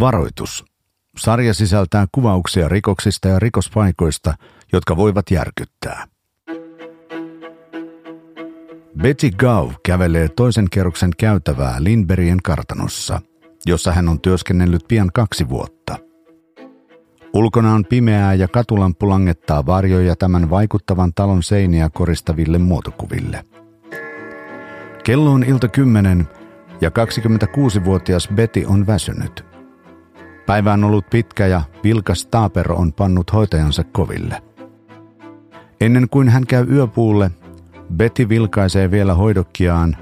Varoitus. Sarja sisältää kuvauksia rikoksista ja rikospaikoista, jotka voivat järkyttää. Betty Gau kävelee toisen kerroksen käytävää Lindbergien kartanossa, jossa hän on työskennellyt pian kaksi vuotta. Ulkona on pimeää ja katulampu langettaa varjoja tämän vaikuttavan talon seiniä koristaville muotokuville. Kello on ilta kymmenen ja 26-vuotias Betty on väsynyt. Päivä on ollut pitkä ja vilkas taapero on pannut hoitajansa koville. Ennen kuin hän käy yöpuulle, Betty vilkaisee vielä hoidokkiaan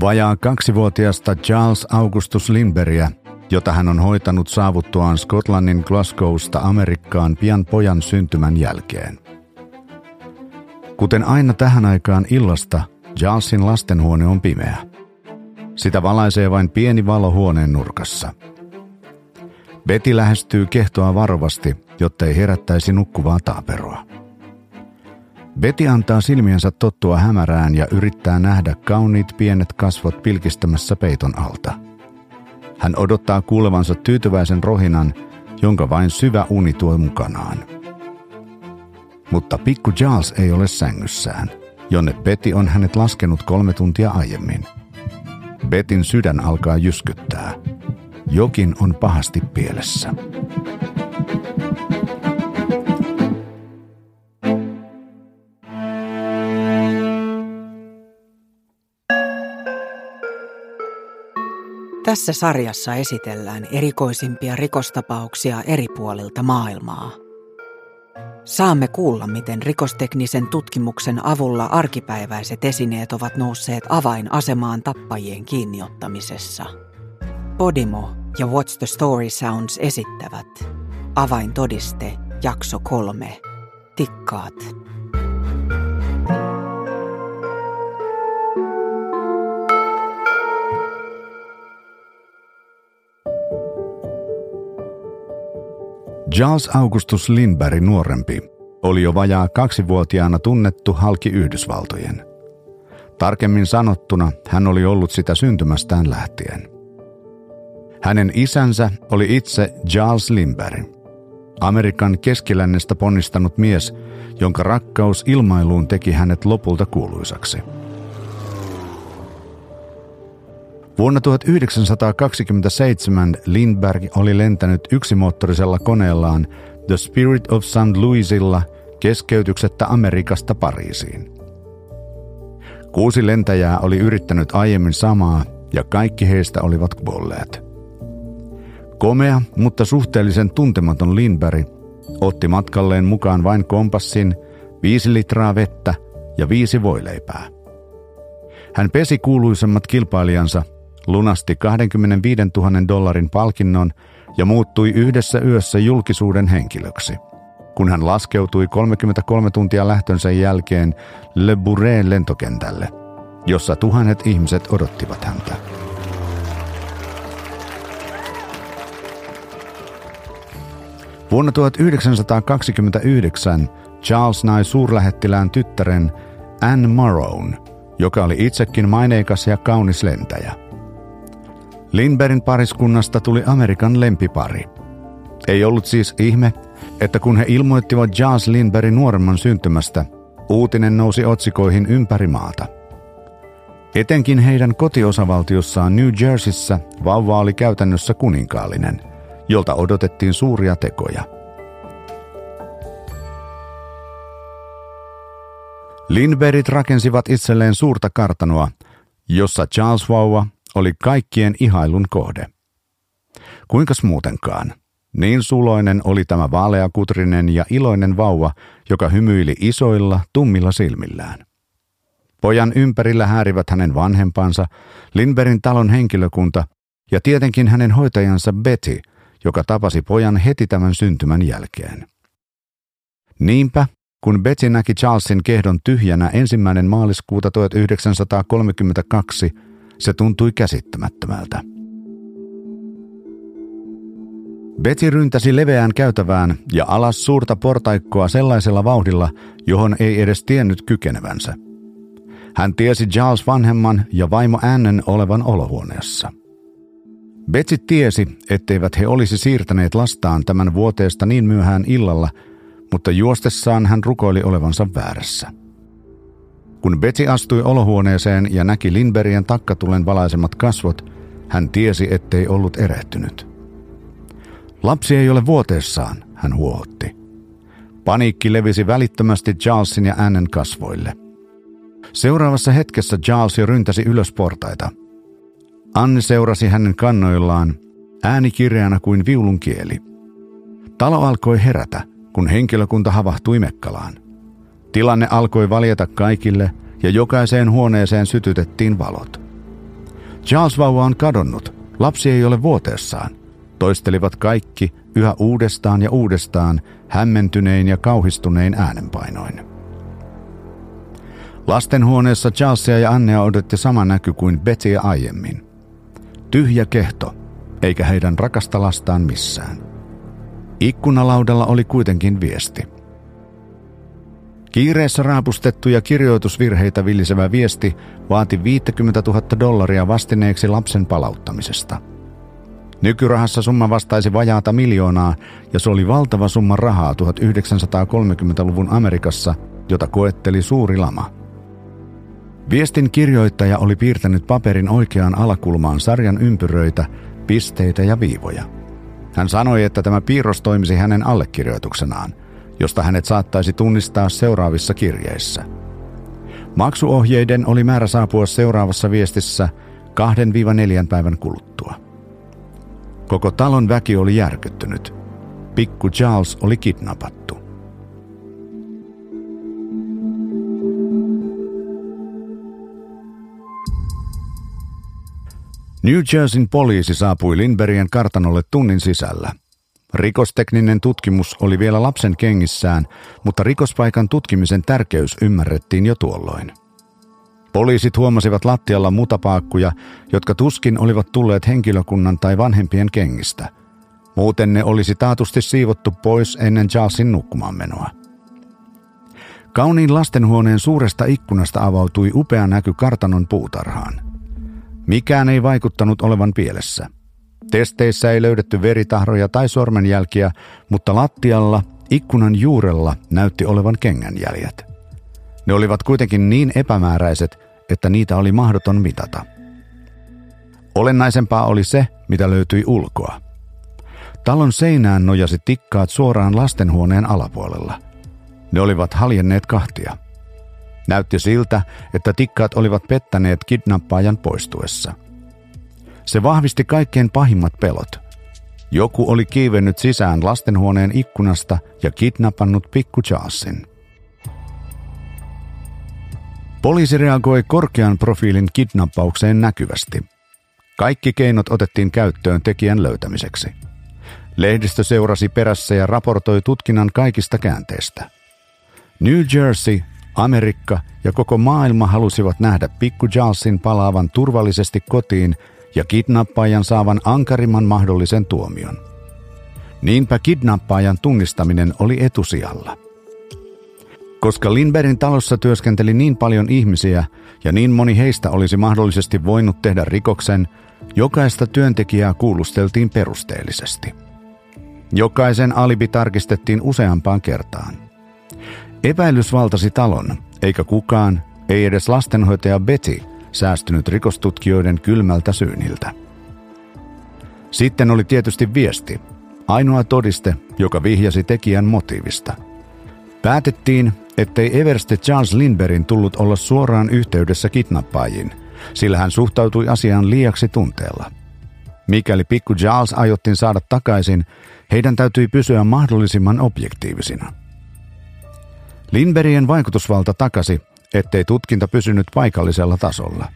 vajaa kaksivuotiasta Charles Augustus Lindbergia, jota hän on hoitanut saavuttuaan Skotlannin Glasgowsta Amerikkaan pian pojan syntymän jälkeen. Kuten aina tähän aikaan illasta, Charlesin lastenhuone on pimeä. Sitä valaisee vain pieni valo huoneen nurkassa. Betty lähestyy kehtoa varovasti, jotta ei herättäisi nukkuvaa taaperoa. Betty antaa silmiensä tottua hämärään ja yrittää nähdä kauniit pienet kasvot pilkistämässä peiton alta. Hän odottaa kuulevansa tyytyväisen rohinan, jonka vain syvä uni tuo mukanaan. Mutta pikku Charles ei ole sängyssään, jonne Betty on hänet laskenut kolme tuntia aiemmin. Betin sydän alkaa jyskyttää. Jokin on pahasti pielessä. Tässä sarjassa esitellään erikoisimpia rikostapauksia eri puolilta maailmaa. Saamme kuulla, miten rikosteknisen tutkimuksen avulla arkipäiväiset esineet ovat nousseet avainasemaan tappajien kiinniottamisessa. Podimo ja What's the Story Sounds esittävät Avaintodiste, jakso kolme. Tikkaat. Charles Augustus Lindberg nuorempi oli jo vajaa kaksivuotiaana tunnettu halki Yhdysvaltojen. Tarkemmin sanottuna hän oli ollut sitä syntymästään lähtien. Hänen isänsä oli itse Charles Lindberg, Amerikan keskilännestä ponnistanut mies, jonka rakkaus ilmailuun teki hänet lopulta kuuluisaksi. Vuonna 1927 Lindberg oli lentänyt yksimoottorisella koneellaan The Spirit of St. Louisilla keskeytyksettä Amerikasta Pariisiin. Kuusi lentäjää oli yrittänyt aiemmin samaa ja kaikki heistä olivat kuolleet. Komea, mutta suhteellisen tuntematon Lindberg otti matkalleen mukaan vain kompassin, viisi litraa vettä ja viisi voileipää. Hän pesi kuuluisemmat kilpailijansa lunasti 25 000 dollarin palkinnon ja muuttui yhdessä yössä julkisuuden henkilöksi. Kun hän laskeutui 33 tuntia lähtönsä jälkeen Le Bourreen lentokentälle, jossa tuhannet ihmiset odottivat häntä. Vuonna 1929 Charles nai suurlähettilään tyttären Anne Morrown, joka oli itsekin maineikas ja kaunis lentäjä – Lindbergin pariskunnasta tuli Amerikan lempipari. Ei ollut siis ihme, että kun he ilmoittivat Jazz Lindbergin nuoremman syntymästä, uutinen nousi otsikoihin ympäri maata. Etenkin heidän kotiosavaltiossaan New Jerseyssä vauva oli käytännössä kuninkaallinen, jolta odotettiin suuria tekoja. Lindbergit rakensivat itselleen suurta kartanoa, jossa Charles vauva oli kaikkien ihailun kohde. Kuinkas muutenkaan? Niin suloinen oli tämä vaaleakutrinen ja iloinen vauva, joka hymyili isoilla, tummilla silmillään. Pojan ympärillä häärivät hänen vanhempansa, Lindbergin talon henkilökunta ja tietenkin hänen hoitajansa Betty, tapasi pojan heti tämän syntymän jälkeen. Niinpä, kun Betty näki Charlesin kehdon tyhjänä ensimmäinen maaliskuuta 1932, se tuntui käsittämättömältä. Betty ryntäsi leveään käytävään ja alas suurta portaikkoa sellaisella vauhdilla, johon ei edes tiennyt kykenevänsä. Hän tiesi Charles vanhemman ja vaimo Annen olevan olohuoneessa. Betsy tiesi, etteivät he olisi siirtäneet lastaan tämän vuoteesta niin myöhään illalla, mutta juostessaan hän rukoili olevansa väärässä. Kun Betsy astui olohuoneeseen ja näki Lindbergien takkatulen valaisemat kasvot, hän tiesi, ettei ollut erehtynyt. Lapsi ei ole vuoteessaan, hän huohotti. Paniikki levisi välittömästi Charlesin ja Annen kasvoille. Seuraavassa hetkessä Charles jo ryntäsi ylös portaita. Anne seurasi hänen kannoillaan, ääni kirjaana kuin viulun kieli. Talo alkoi herätä, kun henkilökunta havahtui Mekkalaan. Tilanne alkoi valjeta kaikille ja jokaiseen huoneeseen sytytettiin valot. Charles vauva on kadonnut. Lapsi ei ole vuoteessaan. Toistelivat kaikki yhä uudestaan ja uudestaan hämmentynein ja kauhistunein äänenpainoin. Lastenhuoneessa Charlesia ja Annea odotti sama näky kuin Bettyä aiemmin. Tyhjä kehto, eikä heidän rakasta lastaan missään. Ikkunalaudalla oli kuitenkin viesti. Kiireessä raapustettu ja kirjoitusvirheitä villisevä viesti vaati 50 000 dollaria vastineeksi lapsen palauttamisesta. Nykyrahassa summa vastaisi vajaata miljoonaa ja se oli valtava summa rahaa 1930-luvun Amerikassa, jota koetteli suuri lama – Viestin kirjoittaja oli piirtänyt paperin oikeaan alakulmaan sarjan ympyröitä, pisteitä ja viivoja. Hän sanoi, että tämä piirros toimisi hänen allekirjoituksenaan, josta hänet saattaisi tunnistaa seuraavissa kirjeissä. Maksuohjeiden oli määrä saapua seuraavassa viestissä 2-4 päivän kuluttua. Koko talon väki oli järkyttynyt. Pikku Charles oli kidnappattu. New Jerseyn poliisi saapui Lindbergien kartanolle tunnin sisällä. Rikostekninen tutkimus oli vielä lapsen kengissään, mutta rikospaikan tutkimisen tärkeys ymmärrettiin jo tuolloin. Poliisit huomasivat lattialla mutapaakkuja, jotka tuskin olivat tulleet henkilökunnan tai vanhempien kengistä. Muuten ne olisi taatusti siivottu pois ennen Charlesin nukkumaanmenoa. Kauniin lastenhuoneen suuresta ikkunasta avautui upea näky kartanon puutarhaan – Mikään ei vaikuttanut olevan pielessä. Testeissä ei löydetty veritahroja tai sormenjälkiä, mutta lattialla, ikkunan juurella, näytti olevan kengänjäljet. Ne olivat kuitenkin niin epämääräiset, että niitä oli mahdoton mitata. Olennaisempaa oli se, mitä löytyi ulkoa. Talon seinään nojasi tikkaat suoraan lastenhuoneen alapuolella. Ne olivat haljenneet kahtia – Näytti siltä, että tikkaat olivat pettäneet kidnappaajan poistuessa. Se vahvisti kaikkein pahimmat pelot. Joku oli kiivennyt sisään lastenhuoneen ikkunasta ja kidnappannut pikku Charlesin. Poliisi reagoi korkean profiilin kidnappaukseen näkyvästi. Kaikki keinot otettiin käyttöön tekijän löytämiseksi. Lehdistö seurasi perässä ja raportoi tutkinnan kaikista käänteistä. New Jersey Amerikka ja koko maailma halusivat nähdä pikku Charlesin palaavan turvallisesti kotiin ja kidnappaajan saavan ankarimman mahdollisen tuomion. Niinpä kidnappaajan tunnistaminen oli etusijalla. Koska Lindbergin talossa työskenteli niin paljon ihmisiä ja niin moni heistä olisi mahdollisesti voinut tehdä rikoksen, jokaista työntekijää kuulusteltiin perusteellisesti. Jokaisen alibi tarkistettiin useampaan kertaan – Epäilys valtasi talon, eikä kukaan, ei edes lastenhoitaja Betty, säästynyt rikostutkijoiden kylmältä syyniltä. Sitten oli tietysti viesti, ainoa todiste, joka vihjasi tekijän motiivista. Päätettiin, ettei Everste Charles Lindbergin tullut olla suoraan yhteydessä kidnappaajiin, sillä hän suhtautui asiaan liiaksi tunteella. Mikäli pikku Charles aiottiin saada takaisin, heidän täytyi pysyä mahdollisimman objektiivisina – Lindbergien vaikutusvalta takasi, ettei tutkinta pysynyt paikallisella tasolla.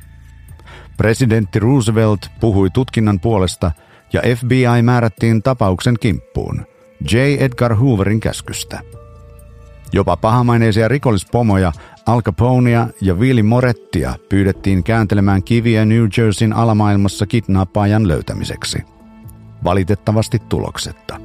Presidentti Roosevelt puhui tutkinnan puolesta ja FBI määrättiin tapauksen kimppuun J. Edgar Hooverin käskystä. Jopa pahamaineisia rikollispomoja Al Caponea ja Willy Morettia pyydettiin kääntelemään kiviä New Jerseyn alamaailmassa kidnappaajan löytämiseksi. Valitettavasti tuloksetta.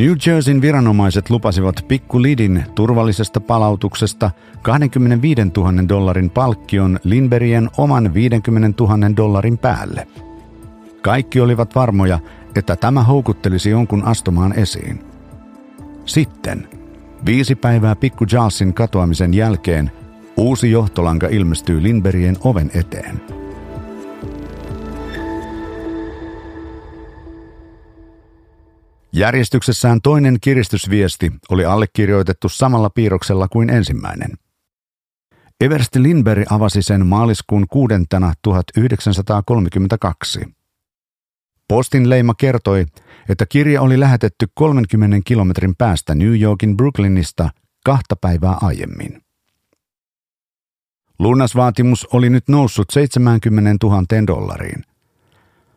New Jerseyn viranomaiset lupasivat Pikku Lidin turvallisesta palautuksesta 25 000 dollarin palkkion Lindbergien oman 50 000 dollarin päälle. Kaikki olivat varmoja, että tämä houkuttelisi jonkun astumaan esiin. Sitten, viisi päivää pikku Jalsin katoamisen jälkeen, uusi johtolanka ilmestyy Lindbergien oven eteen. Järjestyksessään toinen kiristysviesti oli allekirjoitettu samalla piirroksella kuin ensimmäinen. Everst Lindberg avasi sen maaliskuun kuudentena 1932. Postin leima kertoi, että kirja oli lähetetty 30 kilometrin päästä New Yorkin Brooklynista kahta päivää aiemmin. Lunnasvaatimus oli nyt noussut 70 000 dollariin.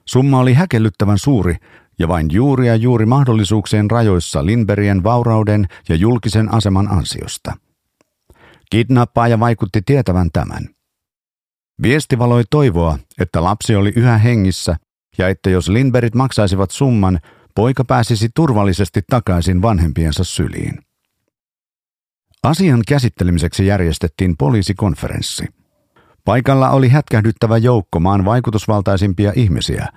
Summa oli häkellyttävän suuri ja vain juuri ja juuri mahdollisuuksien rajoissa Lindbergien vaurauden ja julkisen aseman ansiosta. Kidnappaaja vaikutti tietävän tämän. Viesti valoi toivoa, että lapsi oli yhä hengissä ja että jos Lindbergit maksaisivat summan, poika pääsisi turvallisesti takaisin vanhempiensa syliin. Asian käsittelemiseksi järjestettiin poliisikonferenssi. Paikalla oli hätkähdyttävä joukko maan vaikutusvaltaisimpia ihmisiä,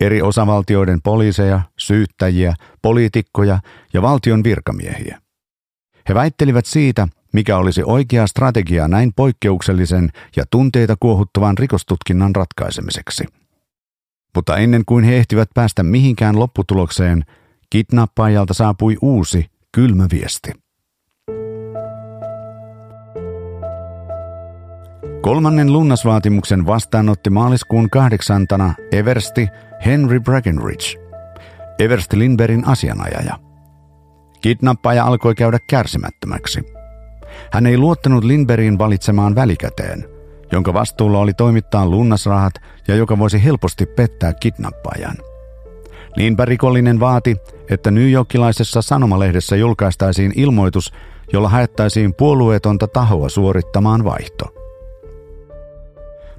eri osavaltioiden poliiseja, syyttäjiä, poliitikkoja ja valtion virkamiehiä. He väittelivät siitä, mikä olisi oikea strategia näin poikkeuksellisen ja tunteita kuohuttavan rikostutkinnan ratkaisemiseksi. Mutta ennen kuin he ehtivät päästä mihinkään lopputulokseen, kidnappaajalta saapui uusi, kylmä viesti. Kolmannen lunnasvaatimuksen vastaanotti maaliskuun kahdeksantana Eversti Henry Breckenridge, Everst Lindbergin asianajaja. Kidnappaaja alkoi käydä kärsimättömäksi. Hän ei luottanut Lindbergin valitsemaan välikäteen, jonka vastuulla oli toimittaa lunnasrahat ja joka voisi helposti pettää kidnappaajan. Niinpä rikollinen vaati, että New Yorkilaisessa sanomalehdessä julkaistaisiin ilmoitus, jolla haettaisiin puolueetonta tahoa suorittamaan vaihto.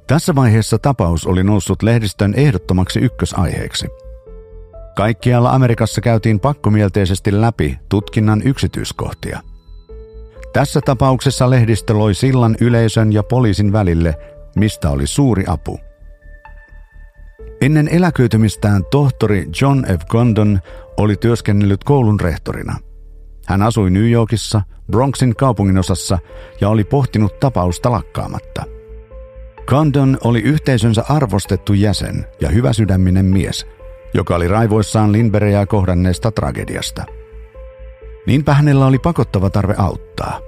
Tässä vaiheessa tapaus oli noussut lehdistön ehdottomaksi ykkösaiheeksi. Kaikkialla Amerikassa käytiin pakkomielteisesti läpi tutkinnan yksityiskohtia. Tässä tapauksessa lehdistö loi sillan yleisön ja poliisin välille, mistä oli suuri apu. Ennen eläköitymistään tohtori John F. Condon oli työskennellyt koulun rehtorina. Hän asui New Yorkissa, Bronxin kaupunginosassa ja oli pohtinut tapausta lakkaamatta – Condon oli yhteisönsä arvostettu jäsen ja hyväsydäminen mies, joka oli raivoissaan Lindbergia kohdanneesta tragediasta. Niinpä hänellä oli pakottava tarve auttaa.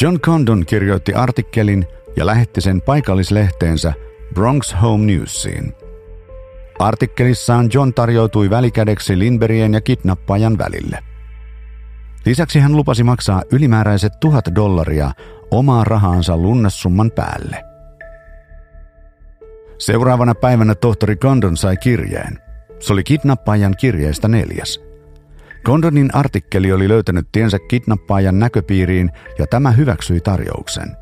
John Condon kirjoitti artikkelin ja lähetti sen paikallislehteensä Bronx Home Newsiin. Artikkelissaan John tarjoutui välikädeksi Lindbergien ja kidnappaajan välille. Lisäksi hän lupasi maksaa ylimääräiset tuhat dollaria omaa rahaansa lunnasumman päälle. Seuraavana päivänä tohtori Condon sai kirjeen. Se oli kidnappaajan kirjeestä neljäs. Condonin artikkeli oli löytänyt tiensä kidnappaajan näköpiiriin ja tämä hyväksyi tarjouksen.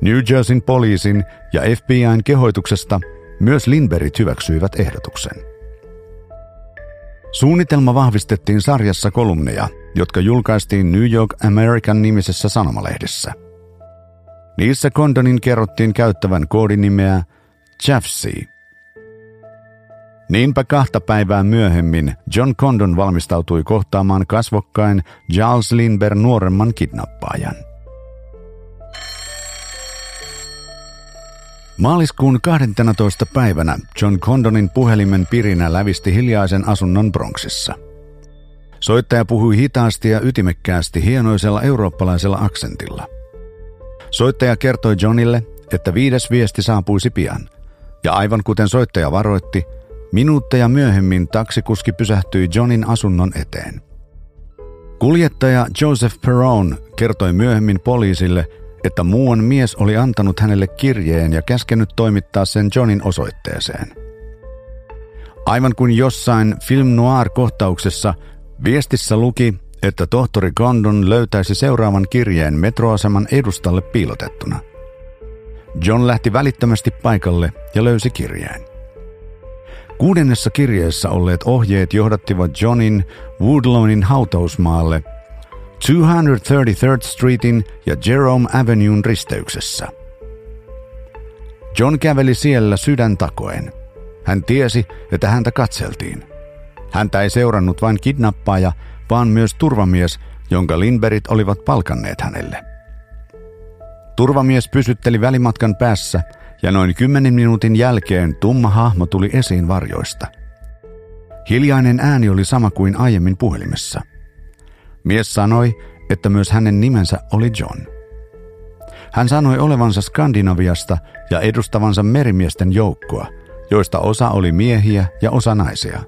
New Jerseyn poliisin ja FBIn kehoituksesta myös Lindbergit hyväksyivät ehdotuksen. Suunnitelma vahvistettiin sarjassa kolumneja, jotka julkaistiin New York American nimisessä sanomalehdessä. Niissä Condonin kerrottiin käyttävän koodinimeä Chafsea. Niinpä kahta päivää myöhemmin John Condon valmistautui kohtaamaan kasvokkain Charles Lindbergh nuoremman kidnappaajan. Maaliskuun 12. päivänä John Condonin puhelimen pirinä lävisti hiljaisen asunnon Bronxissa. Soittaja puhui hitaasti ja ytimekkäästi hienoisella eurooppalaisella aksentilla. Soittaja kertoi Johnille, että viides viesti saapuisi pian – ja aivan kuten soittaja varoitti, minuutteja myöhemmin taksikuski pysähtyi Johnin asunnon eteen. Kuljettaja Joseph Perron kertoi myöhemmin poliisille, että muuan mies oli antanut hänelle kirjeen ja käskenyt toimittaa sen Johnin osoitteeseen. Aivan kuin jossain film noir-kohtauksessa viestissä luki, että tohtori Condon löytäisi seuraavan kirjeen metroaseman edustalle piilotettuna – John lähti välittömästi paikalle ja löysi kirjeen. Kuudennessa kirjeessä olleet ohjeet johdattivat Johnin Woodlawnin hautausmaalle 233rd Streetin ja Jerome Aveneun risteyksessä. John käveli siellä sydän takoen. Hän tiesi, että häntä katseltiin. Häntä ei seurannut vain kidnappaaja, vaan myös turvamies, jonka Lindberit olivat palkanneet hänelle. Turvamies pysytteli välimatkan päässä ja noin kymmenen minuutin jälkeen tumma hahmo tuli esiin varjoista. Hiljainen ääni oli sama kuin aiemmin puhelimessa. Mies sanoi, että myös hänen nimensä oli John. Hän sanoi olevansa Skandinaviasta ja edustavansa merimiesten joukkoa, joista osa oli miehiä ja osa naisia.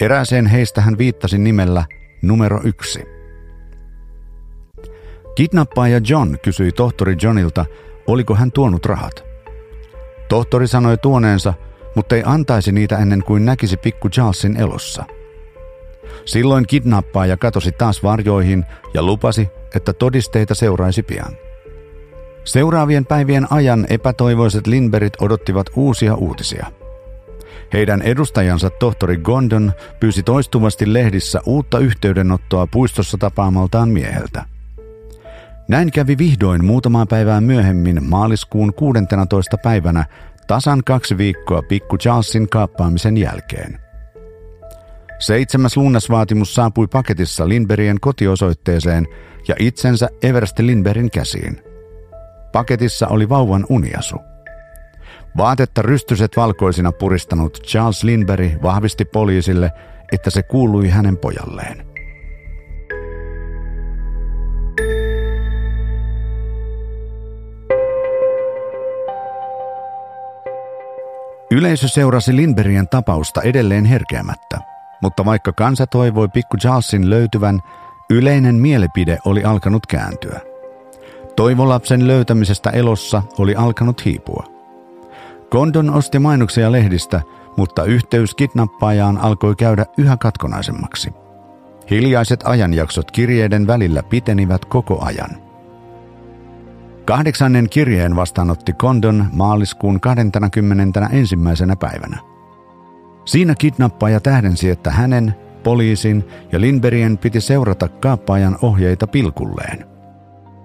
Erääseen heistä hän viittasi nimellä numero yksi. Kidnappaaja John kysyi tohtori Johnilta, oliko hän tuonut rahat. Tohtori sanoi tuoneensa, mutta ei antaisi niitä ennen kuin näkisi pikku Charlesin elossa. Silloin kidnappaaja katosi taas varjoihin ja lupasi, että todisteita seuraisi pian. Seuraavien päivien ajan epätoivoiset Lindberit odottivat uusia uutisia. Heidän edustajansa tohtori Gondon pyysi toistuvasti lehdissä uutta yhteydenottoa puistossa tapaamaltaan mieheltä. Näin kävi vihdoin muutamaa päivää myöhemmin maaliskuun 16. päivänä tasan kaksi viikkoa pikku Charlesin kaappaamisen jälkeen. Seitsemäs lunnasvaatimus saapui paketissa Lindbergien kotiosoitteeseen ja itsensä Eversti Lindbergin käsiin – Paketissa oli vauvan uniasu. Vaatetta rystyset valkoisina puristanut Charles Lindberg vahvisti poliisille, että se kuului hänen pojalleen. Yleisö seurasi Lindbergien tapausta edelleen herkeämättä, mutta vaikka kansa toivoi pikku Charlesin löytyvän, yleinen mielipide oli alkanut kääntyä. Toivo lapsen löytämisestä elossa oli alkanut hiipua. Kondon osti mainoksia lehdistä, mutta yhteys kidnappaajaan alkoi käydä yhä katkonaisemmaksi. Hiljaiset ajanjaksot kirjeiden välillä pitenivät koko ajan. Kahdeksannen kirjeen vastaanotti Kondon maaliskuun 21. päivänä. Siinä kidnappaaja tähdensi, että hänen, poliisin ja Lindbergien piti seurata kaappaajan ohjeita pilkulleen –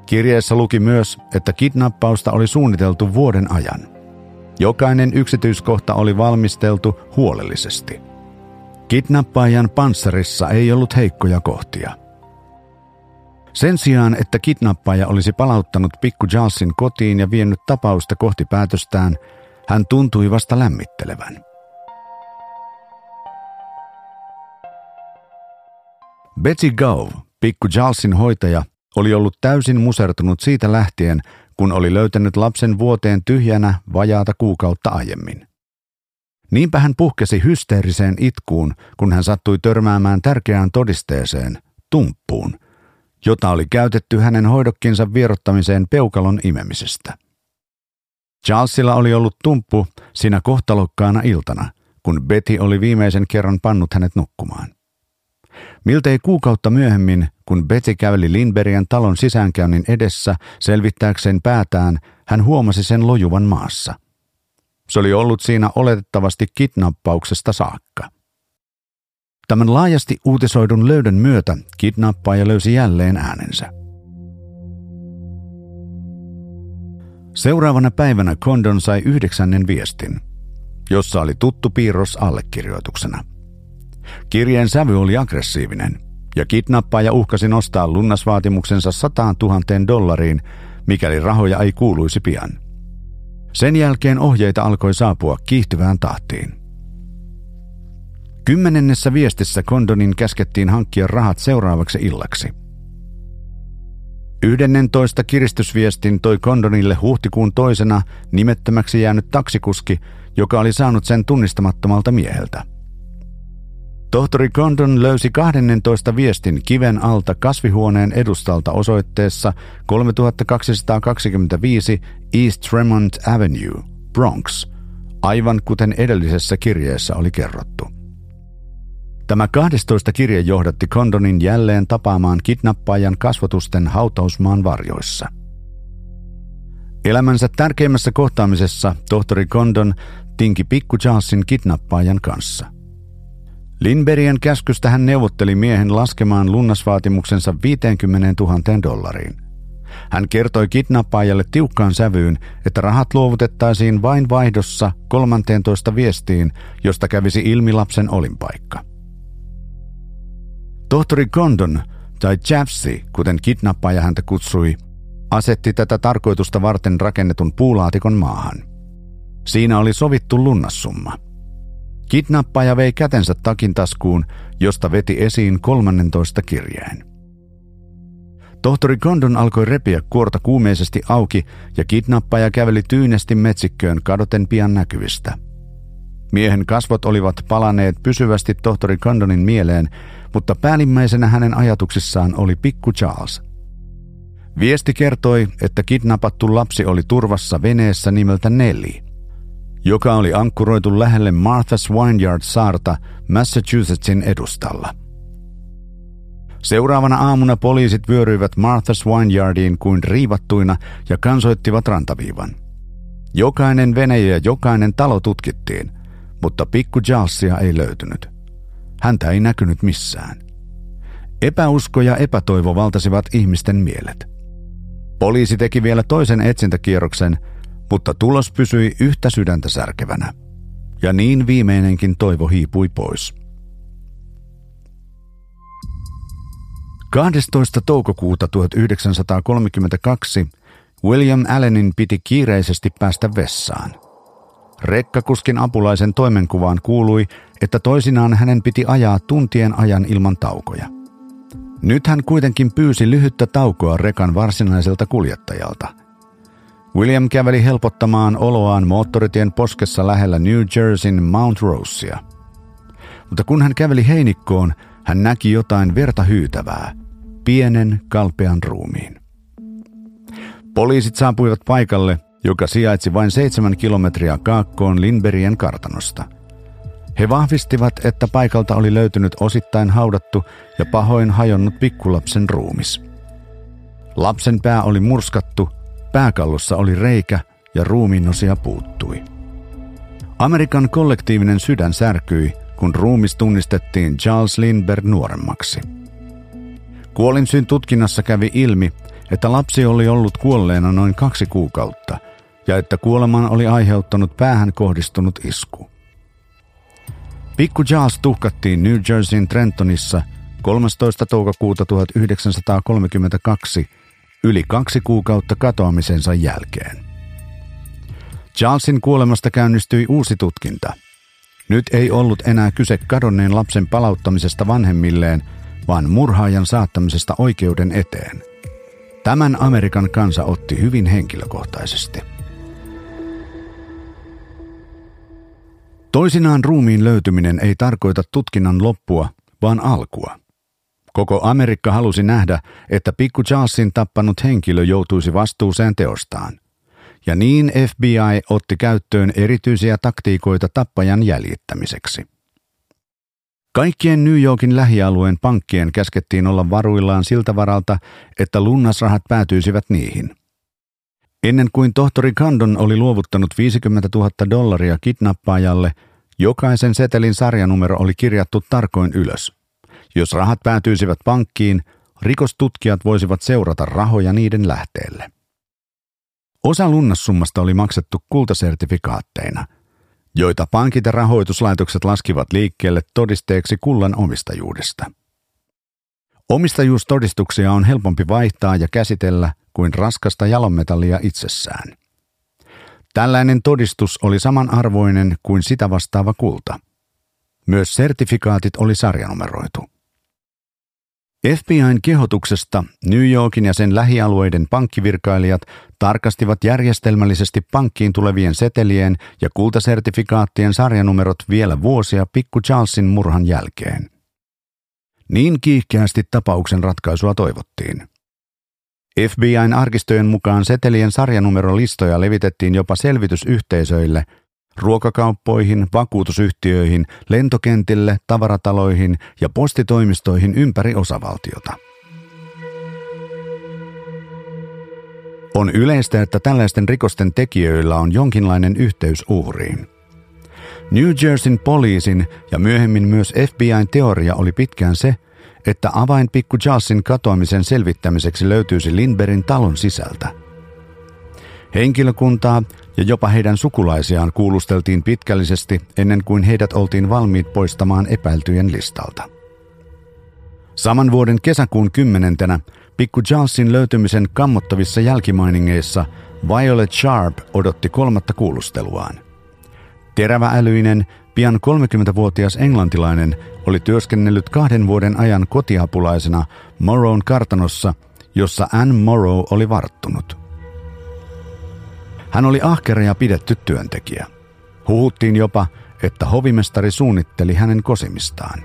Kirjeessä luki myös, että kidnappausta oli suunniteltu vuoden ajan. Jokainen yksityiskohta oli valmisteltu huolellisesti. Kidnappaajan panssarissa ei ollut heikkoja kohtia. Sen sijaan, että kidnappaaja olisi palauttanut pikku Jalsin kotiin ja vienyt tapausta kohti päätöstään, hän tuntui vasta lämmittelevän. Betsy Gove, pikku Jalsin hoitaja, oli ollut täysin musertunut siitä lähtien, kun oli löytänyt lapsen vuoteen tyhjänä vajaata kuukautta aiemmin. Niinpä hän puhkesi hysteeriseen itkuun, kun hän sattui törmäämään tärkeään todisteeseen, tumppuun, jota oli käytetty hänen hoidokkinsa vierottamiseen peukalon imemisestä. Charlesilla oli ollut tumppu siinä kohtalokkaana iltana, kun Betty oli viimeisen kerran pannut hänet nukkumaan. Miltei kuukautta myöhemmin, kun Betty käveli Lindbergien talon sisäänkäynnin edessä selvittääkseen päätään, hän huomasi sen lojuvan maassa. Se oli ollut siinä oletettavasti kidnappauksesta saakka. Tämän laajasti uutisoidun löydön myötä kidnappaaja löysi jälleen äänensä. Seuraavana päivänä Condon sai yhdeksännen viestin, jossa oli tuttu piirros allekirjoituksena – Kirjeen sävy oli aggressiivinen, ja kidnappaaja uhkasi nostaa lunnasvaatimuksensa sataan tuhanteen dollariin, mikäli rahoja ei kuuluisi pian. Sen jälkeen ohjeita alkoi saapua kiihtyvään tahtiin. Kymmenennessä viestissä Kondonin käskettiin hankkia rahat seuraavaksi illaksi. Yhdennentoista kiristysviestin toi Kondonille huhtikuun toisena nimettömäksi jäänyt taksikuski, joka oli saanut sen tunnistamattomalta mieheltä. Tohtori Condon löysi 12 viestin kiven alta kasvihuoneen edustalta osoitteessa 3225 East Tremont Avenue, Bronx, aivan kuten edellisessä kirjeessä oli kerrottu. Tämä 12 kirje johdatti Condonin jälleen tapaamaan kidnappaajan kasvotusten hautausmaan varjoissa. Elämänsä tärkeimmässä kohtaamisessa tohtori Condon tinki pikku Charlesin kidnappaajan kanssa – Lindbergien käskystä hän neuvotteli miehen laskemaan lunnasvaatimuksensa 50 000 dollariin. Hän kertoi kidnappaajalle tiukkaan sävyyn, että rahat luovutettaisiin vain vaihdossa 13 viestiin, josta kävisi ilmi lapsen olinpaikka. Tohtori Condon, tai Jeffsy, kuten kidnappaaja häntä kutsui, asetti tätä tarkoitusta varten rakennetun puulaatikon maahan. Siinä oli sovittu lunnassumma. Kidnappaaja vei kätensä takin taskuun, josta veti esiin 13 kirjeen. Tohtori Condon alkoi repiä kuorta kuumeisesti auki ja kidnappaja käveli tyynesti metsikköön kadoten pian näkyvistä. Miehen kasvot olivat palaneet pysyvästi tohtori Condonin mieleen, mutta päällimmäisenä hänen ajatuksissaan oli pikku Charles. Viesti kertoi, että kidnappattu lapsi oli turvassa veneessä nimeltä Nelly, joka oli ankkuroitu lähelle Martha's Vineyard-saarta Massachusettsin edustalla – Seuraavana aamuna poliisit vyöryivät Martha's Vineyardiin kuin riivattuina ja kansoittivat rantaviivan. Jokainen vene ja jokainen talo tutkittiin, mutta pikku Jalsia ei löytynyt. Häntä ei näkynyt missään. Epäusko ja epätoivo valtasivat ihmisten mielet. Poliisi teki vielä toisen etsintäkierroksen, mutta tulos pysyi yhtä sydäntä särkevänä. Ja niin viimeinenkin toivo hiipui pois. 12. toukokuuta 1932 William Allenin piti kiireisesti päästä vessaan. Rekkakuskin apulaisen toimenkuvaan kuului, että toisinaan hänen piti ajaa tuntien ajan ilman taukoja. Nyt hän kuitenkin pyysi lyhyttä taukoa rekan varsinaiselta kuljettajalta. William käveli helpottamaan oloaan moottoritien poskessa lähellä New Jerseyn Mount Rosea. Mutta kun hän käveli heinikkoon, hän näki jotain verta hyytävää – pienen kalpean ruumiin. Poliisit saapuivat paikalle, joka sijaitsi vain seitsemän kilometriä kaakkoon Lindbergien kartanosta. He vahvistivat, että paikalta oli löytynyt osittain haudattu ja pahoin hajonnut pikkulapsen ruumis. Lapsen pää oli murskattu, pääkallossa oli reikä ja ruumiinosia puuttui. Amerikan kollektiivinen sydän särkyi, kun ruumis tunnistettiin Charles Lindbergh nuoremmaksi. Kuolinsyn tutkinnassa kävi ilmi, että lapsi oli ollut kuolleena noin kaksi kuukautta ja että kuoleman oli aiheuttanut päähän kohdistunut isku. Pikku Charles tuhkattiin New Jerseyn Trentonissa 13. toukokuuta 1932 yli kaksi kuukautta katoamisensa jälkeen. Charlesin kuolemasta käynnistyi uusi tutkinta. Nyt ei ollut enää kyse kadonneen lapsen palauttamisesta vanhemmilleen – vaan murhaajan saattamisesta oikeuden eteen. Tämän Amerikan kansa otti hyvin henkilökohtaisesti. Toisinaan ruumiin löytyminen ei tarkoita tutkinnan loppua, vaan alkua. Koko Amerikka halusi nähdä, että pikku Charlesin tappanut henkilö joutuisi vastuuseen teostaan. Ja niin FBI otti käyttöön erityisiä taktiikoita tappajan jäljittämiseksi. Kaikkien New Yorkin lähialueen pankkien käskettiin olla varuillaan siltä varalta, että lunnasrahat päätyisivät niihin. Ennen kuin tohtori Kandon oli luovuttanut 50 000 dollaria kidnappaajalle, jokaisen setelin sarjanumero oli kirjattu tarkoin ylös. Jos rahat päätyisivät pankkiin, rikostutkijat voisivat seurata rahoja niiden lähteelle. Osa lunnassummasta oli maksettu kultasertifikaatteina – joita pankit ja rahoituslaitokset laskivat liikkeelle todisteeksi kullan omistajuudesta. Omistajuustodistuksia on helpompi vaihtaa ja käsitellä kuin raskasta jalonmetallia itsessään. Tällainen todistus oli samanarvoinen kuin sitä vastaava kulta. Myös sertifikaatit oli sarjanumeroitu. FBIn kehotuksesta New Yorkin ja sen lähialueiden pankkivirkailijat tarkastivat järjestelmällisesti pankkiin tulevien setelien ja kultasertifikaattien sarjanumerot vielä vuosia pikku Charlesin murhan jälkeen. Niin kiihkeästi tapauksen ratkaisua toivottiin. FBIn arkistojen mukaan setelien sarjanumerolistoja levitettiin jopa selvitysyhteisöille – ruokakauppoihin, vakuutusyhtiöihin, lentokentille, tavarataloihin ja postitoimistoihin ympäri osavaltiota. On yleistä, että tällaisten rikosten tekijöillä on jonkinlainen yhteys uhriin. New Jerseyn poliisin ja myöhemmin myös FBIn teoria oli pitkään se, että avain pikku Charlesin katoamisen selvittämiseksi löytyisi Lindbergin talon sisältä. Henkilökuntaa ja jopa heidän sukulaisiaan kuulusteltiin pitkällisesti ennen kuin heidät oltiin valmiit poistamaan epäiltyjen listalta. Saman vuoden kesäkuun kymmenentenä pikku Charlesin löytymisen kammottavissa jälkimainingeissa Violet Sharp odotti kolmatta kuulusteluaan. Teräväälyinen, pian 30-vuotias englantilainen oli työskennellyt kahden vuoden ajan kotiapulaisena Morrown kartanossa, jossa Anne Morrow oli varttunut. Hän oli ahkera ja pidetty työntekijä. Huhuttiin jopa, että hovimestari suunnitteli hänen kosimistaan.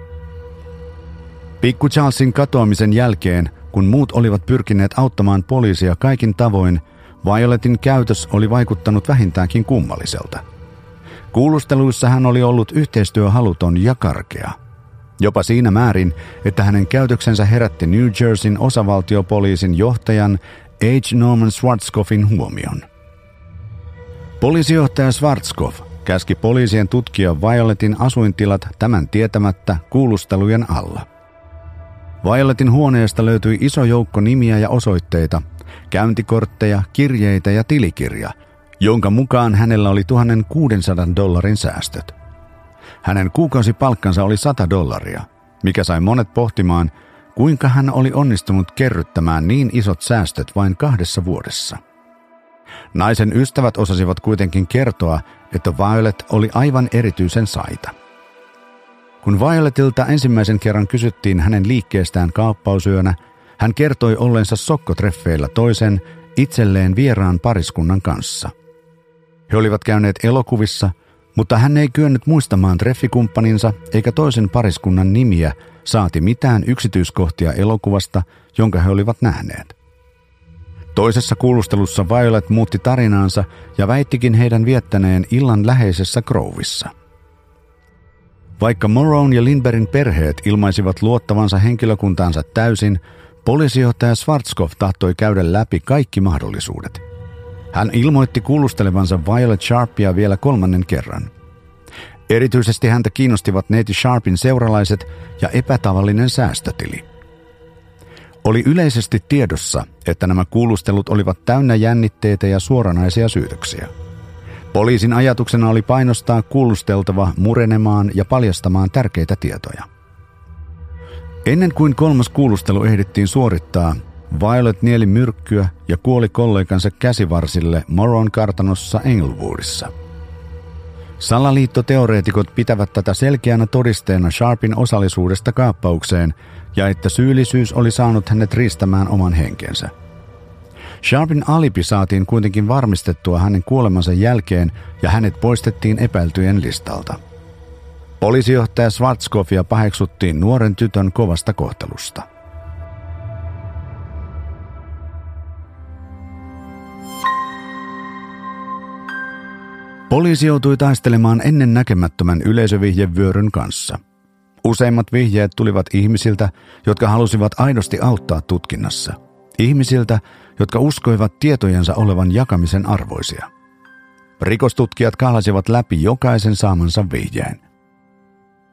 Pikku Charlesin katoamisen jälkeen, kun muut olivat pyrkineet auttamaan poliisia kaikin tavoin, Violetin käytös oli vaikuttanut vähintäänkin kummalliselta. Kuulusteluissa hän oli ollut yhteistyöhaluton ja karkea. Jopa siinä määrin, että hänen käytöksensä herätti New Jerseyn osavaltiopoliisin johtajan H. Norman Schwarzkopfin huomion. Poliisijohtaja Schwarzkopf käski poliisien tutkia Violetin asuintilat tämän tietämättä kuulustelujen alla. Violetin huoneesta löytyi iso joukko nimiä ja osoitteita, käyntikortteja, kirjeitä ja tilikirja, jonka mukaan hänellä oli 1600 dollarin säästöt. Hänen kuukausipalkkansa oli 100 dollaria, mikä sai monet pohtimaan, kuinka hän oli onnistunut kerryttämään niin isot säästöt vain kahdessa vuodessa. Naisen ystävät osasivat kuitenkin kertoa, että Violet oli aivan erityisen saita. Kun Violetilta ensimmäisen kerran kysyttiin hänen liikkeestään kaappausyönä, hän kertoi ollensa sokkotreffeillä toisen, itselleen vieraan pariskunnan kanssa. He olivat käyneet elokuvissa, mutta hän ei kyennyt muistamaan treffikumppaninsa eikä toisen pariskunnan nimiä, saati mitään yksityiskohtia elokuvasta, jonka he olivat nähneet. Toisessa kuulustelussa Violet muutti tarinaansa ja väittikin heidän viettäneen illan läheisessä Grovissa. Vaikka Morone ja Lindbergin perheet ilmaisivat luottavansa henkilökuntaansa täysin, poliisijohtaja Schwarzkopf tahtoi käydä läpi kaikki mahdollisuudet. Hän ilmoitti kuulustelevansa Violet Sharpia vielä kolmannen kerran. Erityisesti häntä kiinnostivat neiti Sharpin seuralaiset ja epätavallinen säästötili. Oli yleisesti tiedossa, että nämä kuulustelut olivat täynnä jännitteitä ja suoranaisia syytöksiä. Poliisin ajatuksena oli painostaa kuulusteltava murenemaan ja paljastamaan tärkeitä tietoja. Ennen kuin kolmas kuulustelu ehdittiin suorittaa, Violet nieli myrkkyä ja kuoli kollegansa käsivarsille Moron kartanossa Englewoodissa. Salaliittoteoreetikot pitävät tätä selkeänä todisteena Sharpin osallisuudesta kaappaukseen ja että syyllisyys oli saanut hänet riistämään oman henkensä. Sharpin alipi saatiin kuitenkin varmistettua hänen kuolemansa jälkeen ja hänet poistettiin epäiltyjen listalta. Poliisijohtaja Schwarzkopfia paheksuttiin nuoren tytön kovasta kohtelusta. Poliisi joutui taistelemaan ennen näkemättömän yleisövihjevyöryn kanssa. Useimmat vihjeet tulivat ihmisiltä, jotka halusivat aidosti auttaa tutkinnassa. Ihmisiltä, jotka uskoivat tietojensa olevan jakamisen arvoisia. Rikostutkijat kahlasivat läpi jokaisen saamansa vihjeen.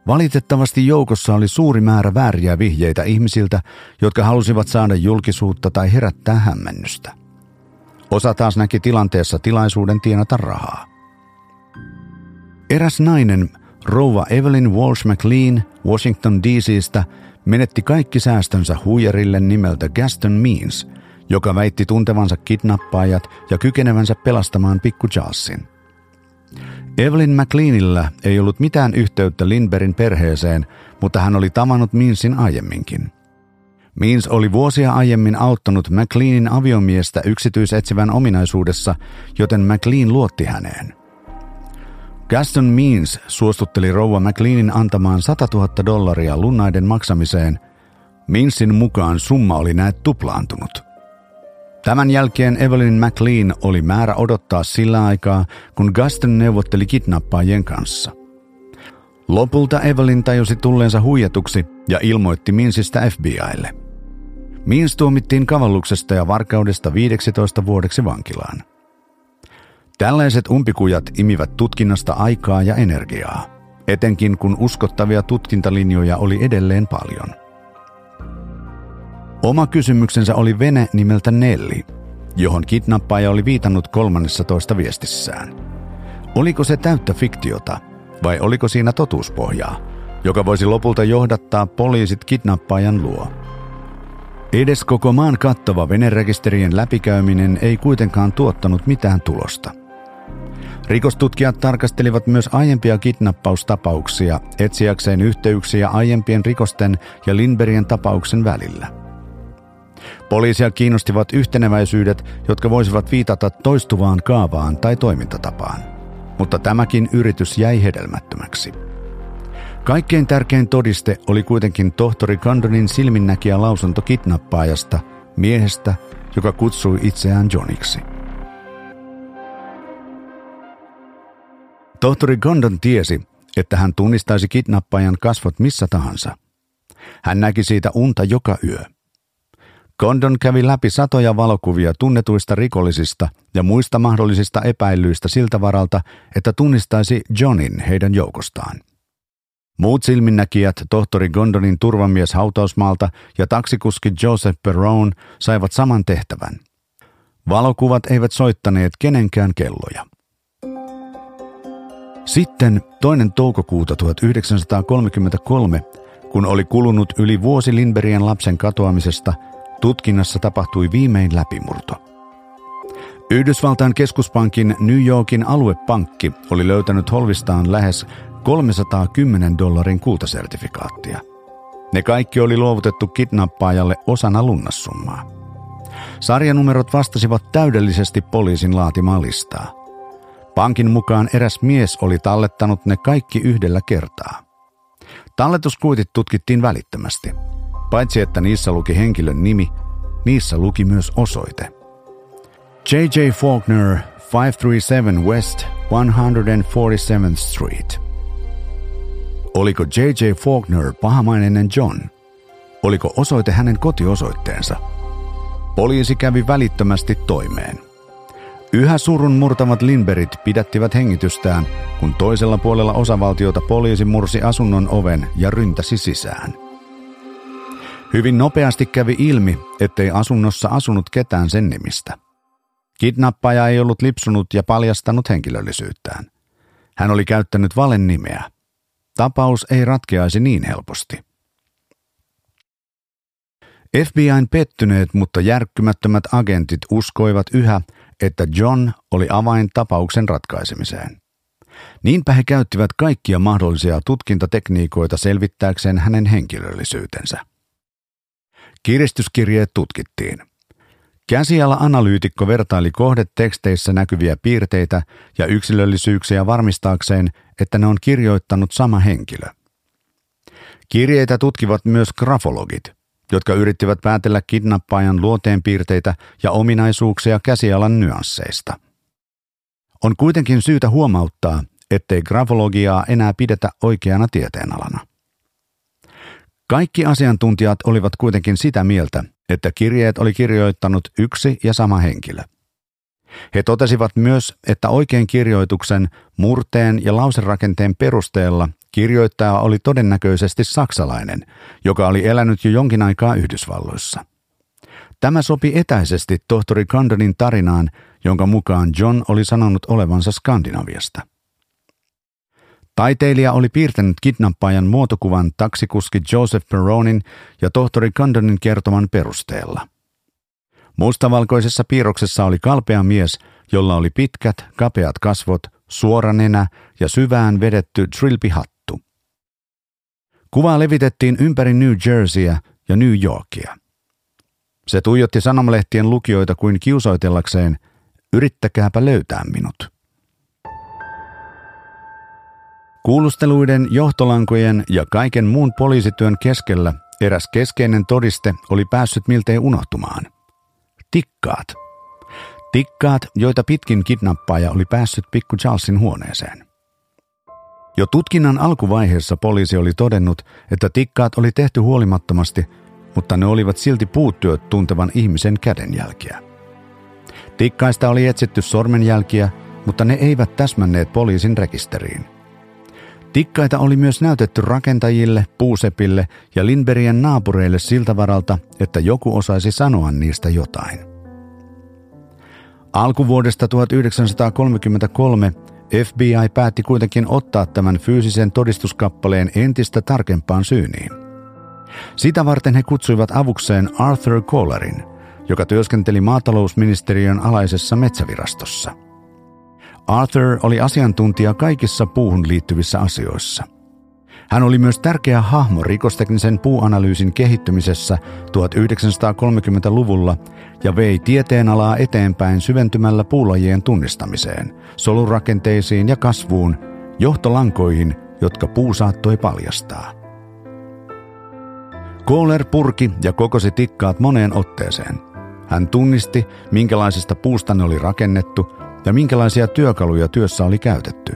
Valitettavasti joukossa oli suuri määrä vääriä vihjeitä ihmisiltä, jotka halusivat saada julkisuutta tai herättää hämmennystä. Osa taas näki tilanteessa tilaisuuden tienata rahaa. Eräs nainen, rouva Evelyn Walsh McLean Washington DCstä, menetti kaikki säästönsä huijarille nimeltä Gaston Means, joka väitti tuntevansa kidnappaajat ja kykenevänsä pelastamaan pikku Charlesin. Evelyn McLeanillä ei ollut mitään yhteyttä Lindbergin perheeseen, mutta hän oli tavannut Meansin aiemminkin. Means oli vuosia aiemmin auttanut McLeanin aviomiestä yksityisetsivän ominaisuudessa, joten McLean luotti häneen – Gaston Means suostutteli rouva McLeanin antamaan 100 000 dollaria lunnaiden maksamiseen. Meansin mukaan summa oli näet tuplaantunut. Tämän jälkeen Evelyn McLean oli määrä odottaa sillä aikaa, kun Gaston neuvotteli kidnappaajien kanssa. Lopulta Evelyn tajusi tulleensa huijatuksi ja ilmoitti Minsistä FBIlle. Mins tuomittiin kavalluksesta ja varkaudesta 15 vuodeksi vankilaan. Tällaiset umpikujat imivät tutkinnasta aikaa ja energiaa, etenkin kun uskottavia tutkintalinjoja oli edelleen paljon. Oma kysymyksensä oli vene nimeltä Nelli, johon kidnappaaja oli viitannut 13 viestissään. Oliko se täyttä fiktiota vai oliko siinä totuuspohjaa, joka voisi lopulta johdattaa poliisit kidnappaajan luo? Edes koko maan kattava venerekisterien läpikäyminen ei kuitenkaan tuottanut mitään tulosta. Rikostutkijat tarkastelivat myös aiempia kidnappaustapauksia etsiäkseen yhteyksiä aiempien rikosten ja Lindbergien tapauksen välillä. Poliisia kiinnostivat yhteneväisyydet, jotka voisivat viitata toistuvaan kaavaan tai toimintatapaan. Mutta tämäkin yritys jäi hedelmättömäksi. Kaikkein tärkein todiste oli kuitenkin tohtori Condonin silminnäkijä lausunto kidnappaajasta, miehestä, joka kutsui itseään Johniksi. Tohtori Gondon tiesi, että hän tunnistaisi kidnappaajan kasvot missä tahansa. Hän näki siitä unta joka yö. Gondon kävi läpi satoja valokuvia tunnetuista rikollisista ja muista mahdollisista epäilyistä siltä varalta, että tunnistaisi Johnin heidän joukostaan – Muut silminnäkijät, tohtori Gondonin turvamies hautausmaalta ja taksikuski Joseph Perron saivat saman tehtävän. Valokuvat eivät soittaneet kenenkään kelloja. Sitten toinen toukokuuta 1933, kun oli kulunut yli vuosi Lindbergien lapsen katoamisesta, tutkinnassa tapahtui viimein läpimurto. Yhdysvaltain keskuspankin New Yorkin aluepankki oli löytänyt holvistaan lähes 310 dollarin kultasertifikaattia. Ne kaikki oli luovutettu kidnappaajalle osana lunnassummaa. Sarjanumerot vastasivat täydellisesti poliisin laatimaa listaa. Pankin mukaan eräs mies oli tallettanut ne kaikki yhdellä kertaa. Talletuskuitit tutkittiin välittömästi. Paitsi että niissä luki henkilön nimi, niissä luki myös osoite. J.J. Faulkner, 537 West 147th Street – Oliko J.J. Faulkner pahamainen John? Oliko osoite hänen kotiosoitteensa? Poliisi kävi välittömästi toimeen. Yhä surun murtavat Lindberit pidättivät hengitystään, kun toisella puolella osavaltiota poliisi mursi asunnon oven ja ryntäsi sisään. Hyvin nopeasti kävi ilmi, ettei asunnossa asunut ketään sen nimistä. Kidnappaja ei ollut lipsunut ja paljastanut henkilöllisyyttään. Hän oli käyttänyt valen nimeä – Tapaus ei ratkeaisi niin helposti. FBIn pettyneet, mutta järkkymättömät agentit uskoivat yhä, että John oli avain tapauksen ratkaisemiseen. Niinpä he käyttivät kaikkia mahdollisia tutkintatekniikoita selvittääkseen hänen henkilöllisyytensä. Kiristyskirjeet tutkittiin – Käsiala-analyytikko vertaili kohdeteksteissä näkyviä piirteitä ja yksilöllisyyksiä varmistaakseen, että ne on kirjoittanut sama henkilö. Kirjeitä tutkivat myös grafologit, jotka yrittivät päätellä kidnappaajan luoteenpiirteitä ja ominaisuuksia käsialan nyansseista. On kuitenkin syytä huomauttaa, ettei grafologiaa enää pidetä oikeana tieteenalana. Kaikki asiantuntijat olivat kuitenkin sitä mieltä, että kirjeet oli kirjoittanut yksi ja sama henkilö. He totesivat myös, että oikein kirjoituksen, murteen ja lauserakenteen perusteella kirjoittaja oli todennäköisesti saksalainen, joka oli elänyt jo jonkin aikaa Yhdysvalloissa. Tämä sopi etäisesti tohtori Condonin tarinaan, jonka mukaan John oli sanonut olevansa Skandinaviasta – Taiteilija oli piirtänyt kidnappaajan muotokuvan taksikuski Joseph Peronin ja tohtori Condonin kertoman perusteella. Mustavalkoisessa piirroksessa oli kalpea mies, jolla oli pitkät, kapeat kasvot, suora nenä ja syvään vedetty trilpihattu. Kuva levitettiin ympäri New Jerseyä ja New Yorkia. Se tuijotti sanomalehtien lukijoita kuin kiusoitellakseen, yrittäkääpä löytää minut. Kuulusteluiden, johtolankojen ja kaiken muun poliisityön keskellä eräs keskeinen todiste oli päässyt miltei unohtumaan. Tikkaat. Tikkaat, joita pitkin kidnappaaja oli päässyt pikku Charlesin huoneeseen. Jo tutkinnan alkuvaiheessa poliisi oli todennut, että tikkaat oli tehty huolimattomasti, mutta ne olivat silti puuttyöt tuntevan ihmisen kädenjälkiä. Tikkaista oli etsitty sormenjälkiä, mutta ne eivät täsmänneet poliisin rekisteriin. Tikkaita oli myös näytetty rakentajille, puusepille ja Lindbergien naapureille siltä varalta, että joku osaisi sanoa niistä jotain. Alkuvuodesta 1933 FBI päätti kuitenkin ottaa tämän fyysisen todistuskappaleen entistä tarkempaan syyniin. Sitä varten he kutsuivat avukseen Arthur Collerin, joka työskenteli maatalousministeriön alaisessa metsävirastossa – Arthur oli asiantuntija kaikissa puuhun liittyvissä asioissa. Hän oli myös tärkeä hahmo rikosteknisen puuanalyysin kehittymisessä 1930-luvulla ja vei tieteenalaa eteenpäin syventymällä puulajien tunnistamiseen, solurakenteisiin ja kasvuun, johtolankoihin, jotka puu saattoi paljastaa. Kohler purki ja kokosi tikkaat moneen otteeseen. Hän tunnisti, minkälaisesta puusta ne oli rakennettu ja minkälaisia työkaluja työssä oli käytetty.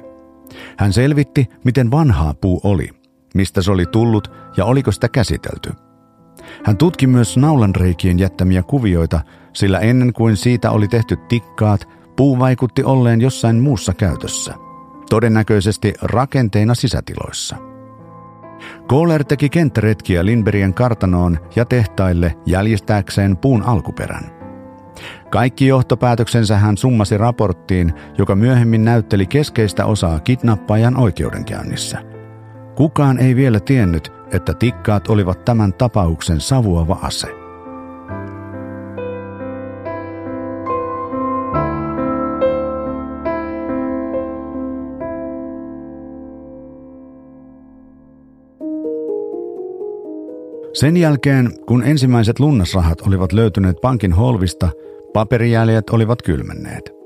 Hän selvitti, miten vanhaa puu oli, mistä se oli tullut ja oliko sitä käsitelty. Hän tutki myös naulanreikien jättämiä kuvioita, sillä ennen kuin siitä oli tehty tikkaat, puu vaikutti olleen jossain muussa käytössä, todennäköisesti rakenteina sisätiloissa. Kohler teki kenttäretkiä Lindbergien kartanoon ja tehtaille jäljistääkseen puun alkuperän – kaikki johtopäätöksensä hän summasi raporttiin, joka myöhemmin näytteli keskeistä osaa kidnappajan oikeudenkäynnissä. Kukaan ei vielä tiennyt, että tikkaat olivat tämän tapauksen savuava ase. Sen jälkeen, kun ensimmäiset lunnasrahat olivat löytyneet pankin holvista, Paperijäljet olivat kylmenneet.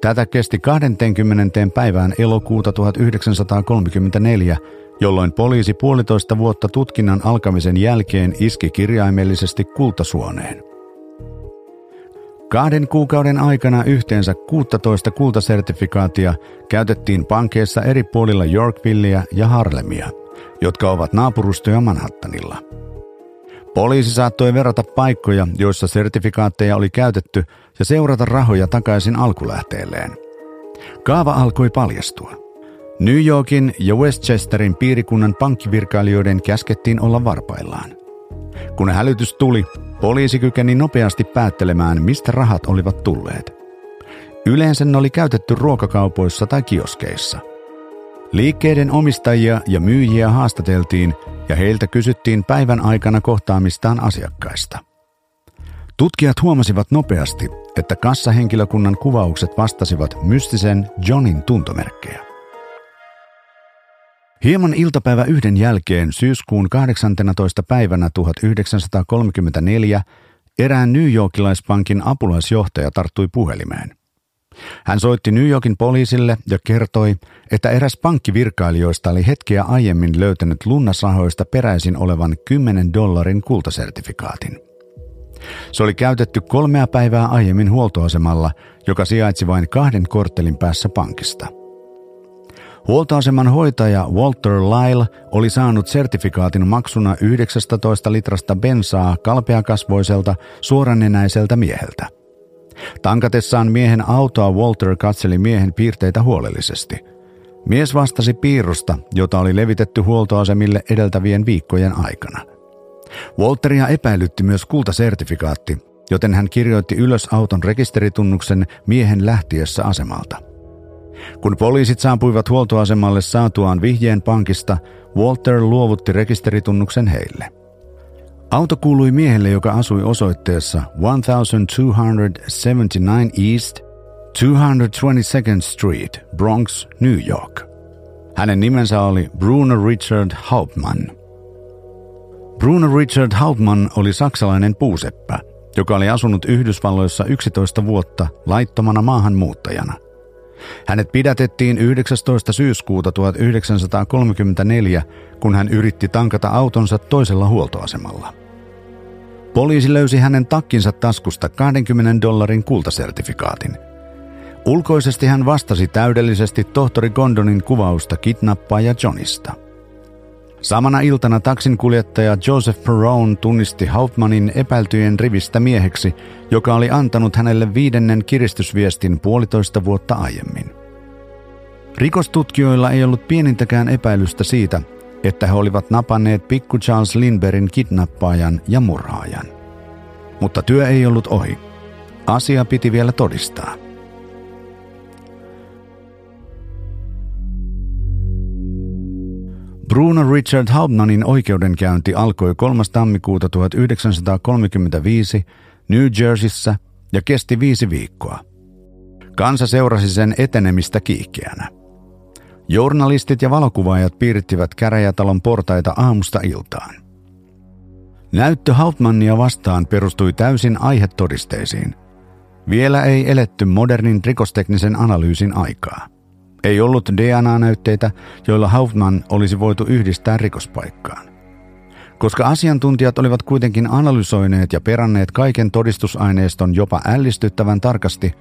Tätä kesti 20. päivään elokuuta 1934, jolloin poliisi puolitoista vuotta tutkinnan alkamisen jälkeen iski kirjaimellisesti kultasuoneen. Kahden kuukauden aikana yhteensä 16 kultasertifikaatia käytettiin pankeissa eri puolilla Yorkvilleä ja Harlemia, jotka ovat naapurustoja Manhattanilla – Poliisi saattoi verrata paikkoja, joissa sertifikaatteja oli käytetty ja seurata rahoja takaisin alkulähteelleen. Kaava alkoi paljastua. New Yorkin ja Westchesterin piirikunnan pankkivirkailijoiden käskettiin olla varpaillaan. Kun hälytys tuli, poliisi kykeni nopeasti päättelemään, mistä rahat olivat tulleet. Yleensä ne oli käytetty ruokakaupoissa tai kioskeissa. Liikkeiden omistajia ja myyjiä haastateltiin ja heiltä kysyttiin päivän aikana kohtaamistaan asiakkaista. Tutkijat huomasivat nopeasti, että kassahenkilökunnan kuvaukset vastasivat mystisen Johnin tuntomerkkejä. Hieman iltapäivä yhden jälkeen syyskuun 18. päivänä 1934 erään New Yorkilaispankin apulaisjohtaja tarttui puhelimeen. Hän soitti New Yorkin poliisille ja kertoi, että eräs pankkivirkailijoista oli hetkeä aiemmin löytänyt lunnasrahoista peräisin olevan 10 dollarin kultasertifikaatin. Se oli käytetty kolmea päivää aiemmin huoltoasemalla, joka sijaitsi vain kahden korttelin päässä pankista. Huoltoaseman hoitaja Walter Lyle oli saanut sertifikaatin maksuna 19 litrasta bensaa kalpeakasvoiselta suoranenäiseltä mieheltä – Tankatessaan miehen autoa Walter katseli miehen piirteitä huolellisesti. Mies vastasi piirrosta, jota oli levitetty huoltoasemille edeltävien viikkojen aikana. Walteria epäilytti myös kultasertifikaatti, joten hän kirjoitti ylös auton rekisteritunnuksen miehen lähtiessä asemalta. Kun poliisit saapuivat huoltoasemalle saatuaan vihjeen pankista, Walter luovutti rekisteritunnuksen heille. Auto kuului miehelle, joka asui osoitteessa 1279 East 222nd Street, Bronx, New York. Hänen nimensä oli Bruno Richard Hauptmann. Bruno Richard Hauptmann oli saksalainen puuseppä, joka oli asunut Yhdysvalloissa 11 vuotta laittomana maahanmuuttajana – hänet pidätettiin 19. syyskuuta 1934, kun hän yritti tankata autonsa toisella huoltoasemalla. Poliisi löysi hänen takkinsa taskusta 20 dollarin kultasertifikaatin. Ulkoisesti hän vastasi täydellisesti tohtori Gondonin kuvausta kidnappaaja Johnista. Samana iltana taksinkuljettaja Joseph Perron tunnisti Hauptmannin epäiltyjen rivistä mieheksi, joka oli antanut hänelle viidennen kiristysviestin puolitoista vuotta aiemmin. Rikostutkijoilla ei ollut pienintäkään epäilystä siitä, että he olivat napanneet pikku Charles Lindbergin kidnappaajan ja murhaajan. Mutta työ ei ollut ohi. Asia piti vielä todistaa. Bruno Richard Hauptmannin oikeudenkäynti alkoi 3. tammikuuta 1935 New Jerseyssä ja kesti viisi viikkoa. Kansa seurasi sen etenemistä kiihkeänä. Journalistit ja valokuvaajat piirittivät käräjätalon portaita aamusta iltaan. Näyttö Hauptmannia vastaan perustui täysin aihetodisteisiin. Vielä ei eletty modernin rikosteknisen analyysin aikaa. Ei ollut DNA-näytteitä, joilla Hauptmann olisi voitu yhdistää rikospaikkaan. Koska asiantuntijat olivat kuitenkin analysoineet ja peranneet kaiken todistusaineiston jopa ällistyttävän tarkasti,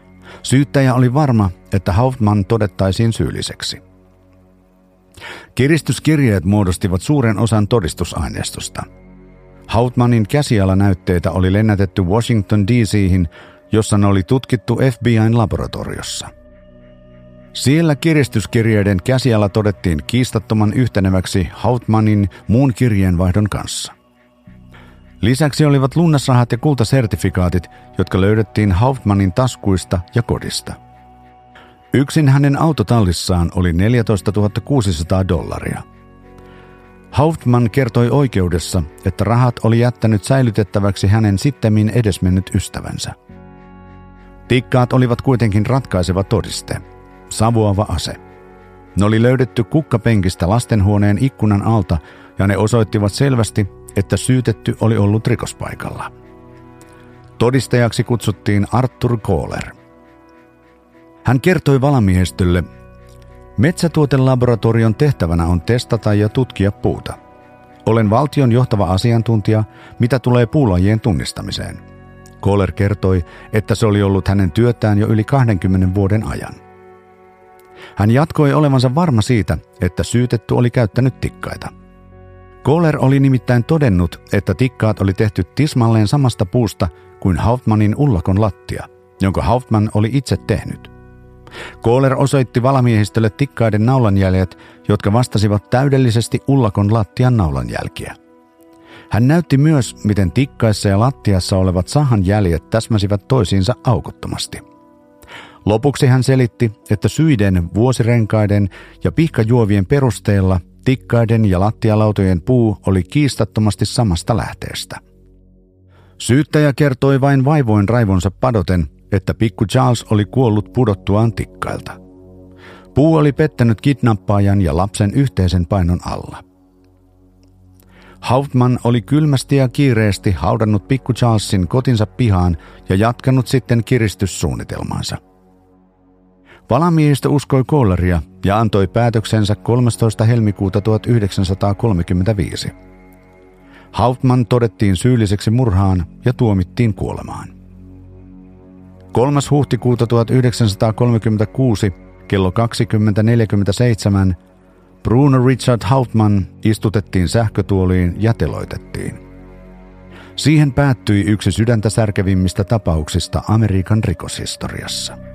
syyttäjä oli varma, että Hauptmann todettaisiin syylliseksi. Kiristyskirjeet muodostivat suuren osan todistusaineistosta. Hautmanin käsialanäytteitä oli lennätetty Washington DC:hin, jossa ne oli tutkittu FBIn laboratoriossa. Siellä kiristyskirjeiden käsiala todettiin kiistattoman yhteneväksi Hautmanin muun kirjeenvaihdon kanssa. Lisäksi olivat lunnasrahat ja kultasertifikaatit, jotka löydettiin Hautmanin taskuista ja kodista – Yksin hänen autotallissaan oli 14 600 dollaria. Hauptman kertoi oikeudessa, että rahat oli jättänyt säilytettäväksi hänen sittemmin edesmennyt ystävänsä. Tikkaat olivat kuitenkin ratkaiseva todiste, savuava ase. Ne oli löydetty kukkapenkistä lastenhuoneen ikkunan alta ja ne osoittivat selvästi, että syytetty oli ollut rikospaikalla. Todistajaksi kutsuttiin Arthur Kohler. Hän kertoi valamiehistölle, Metsätuotelaboratorion tehtävänä on testata ja tutkia puuta. Olen valtion johtava asiantuntija, mitä tulee puulajien tunnistamiseen. Kohler kertoi, että se oli ollut hänen työtään jo yli 20 vuoden ajan. Hän jatkoi olevansa varma siitä, että syytetty oli käyttänyt tikkaita. Kohler oli nimittäin todennut, että tikkaat oli tehty tismalleen samasta puusta kuin Hauptmannin ullakon lattia, jonka Hauptmann oli itse tehnyt. Kohler osoitti valamiehistölle tikkaiden naulanjäljet, jotka vastasivat täydellisesti ullakon lattian naulanjälkiä. Hän näytti myös, miten tikkaissa ja lattiassa olevat sahan jäljet täsmäsivät toisiinsa aukottomasti. Lopuksi hän selitti, että syiden, vuosirenkaiden ja pihkajuovien perusteella tikkaiden ja lattialautojen puu oli kiistattomasti samasta lähteestä. Syyttäjä kertoi vain vaivoin raivonsa padoten, että pikku Charles oli kuollut pudottuaan tikkailta. Puu oli pettänyt kidnappaajan ja lapsen yhteisen painon alla. Hauptman oli kylmästi ja kiireesti haudannut pikku Charlesin kotinsa pihaan ja jatkanut sitten kiristyssuunnitelmaansa. Valamiehistö uskoi Kohleria ja antoi päätöksensä 13. helmikuuta 1935. Hauptman todettiin syylliseksi murhaan ja tuomittiin kuolemaan. 3. huhtikuuta 1936 kello 20.47 Bruno Richard Hauptmann istutettiin sähkötuoliin ja teloitettiin. Siihen päättyi yksi sydäntä särkevimmistä tapauksista Amerikan rikoshistoriassa.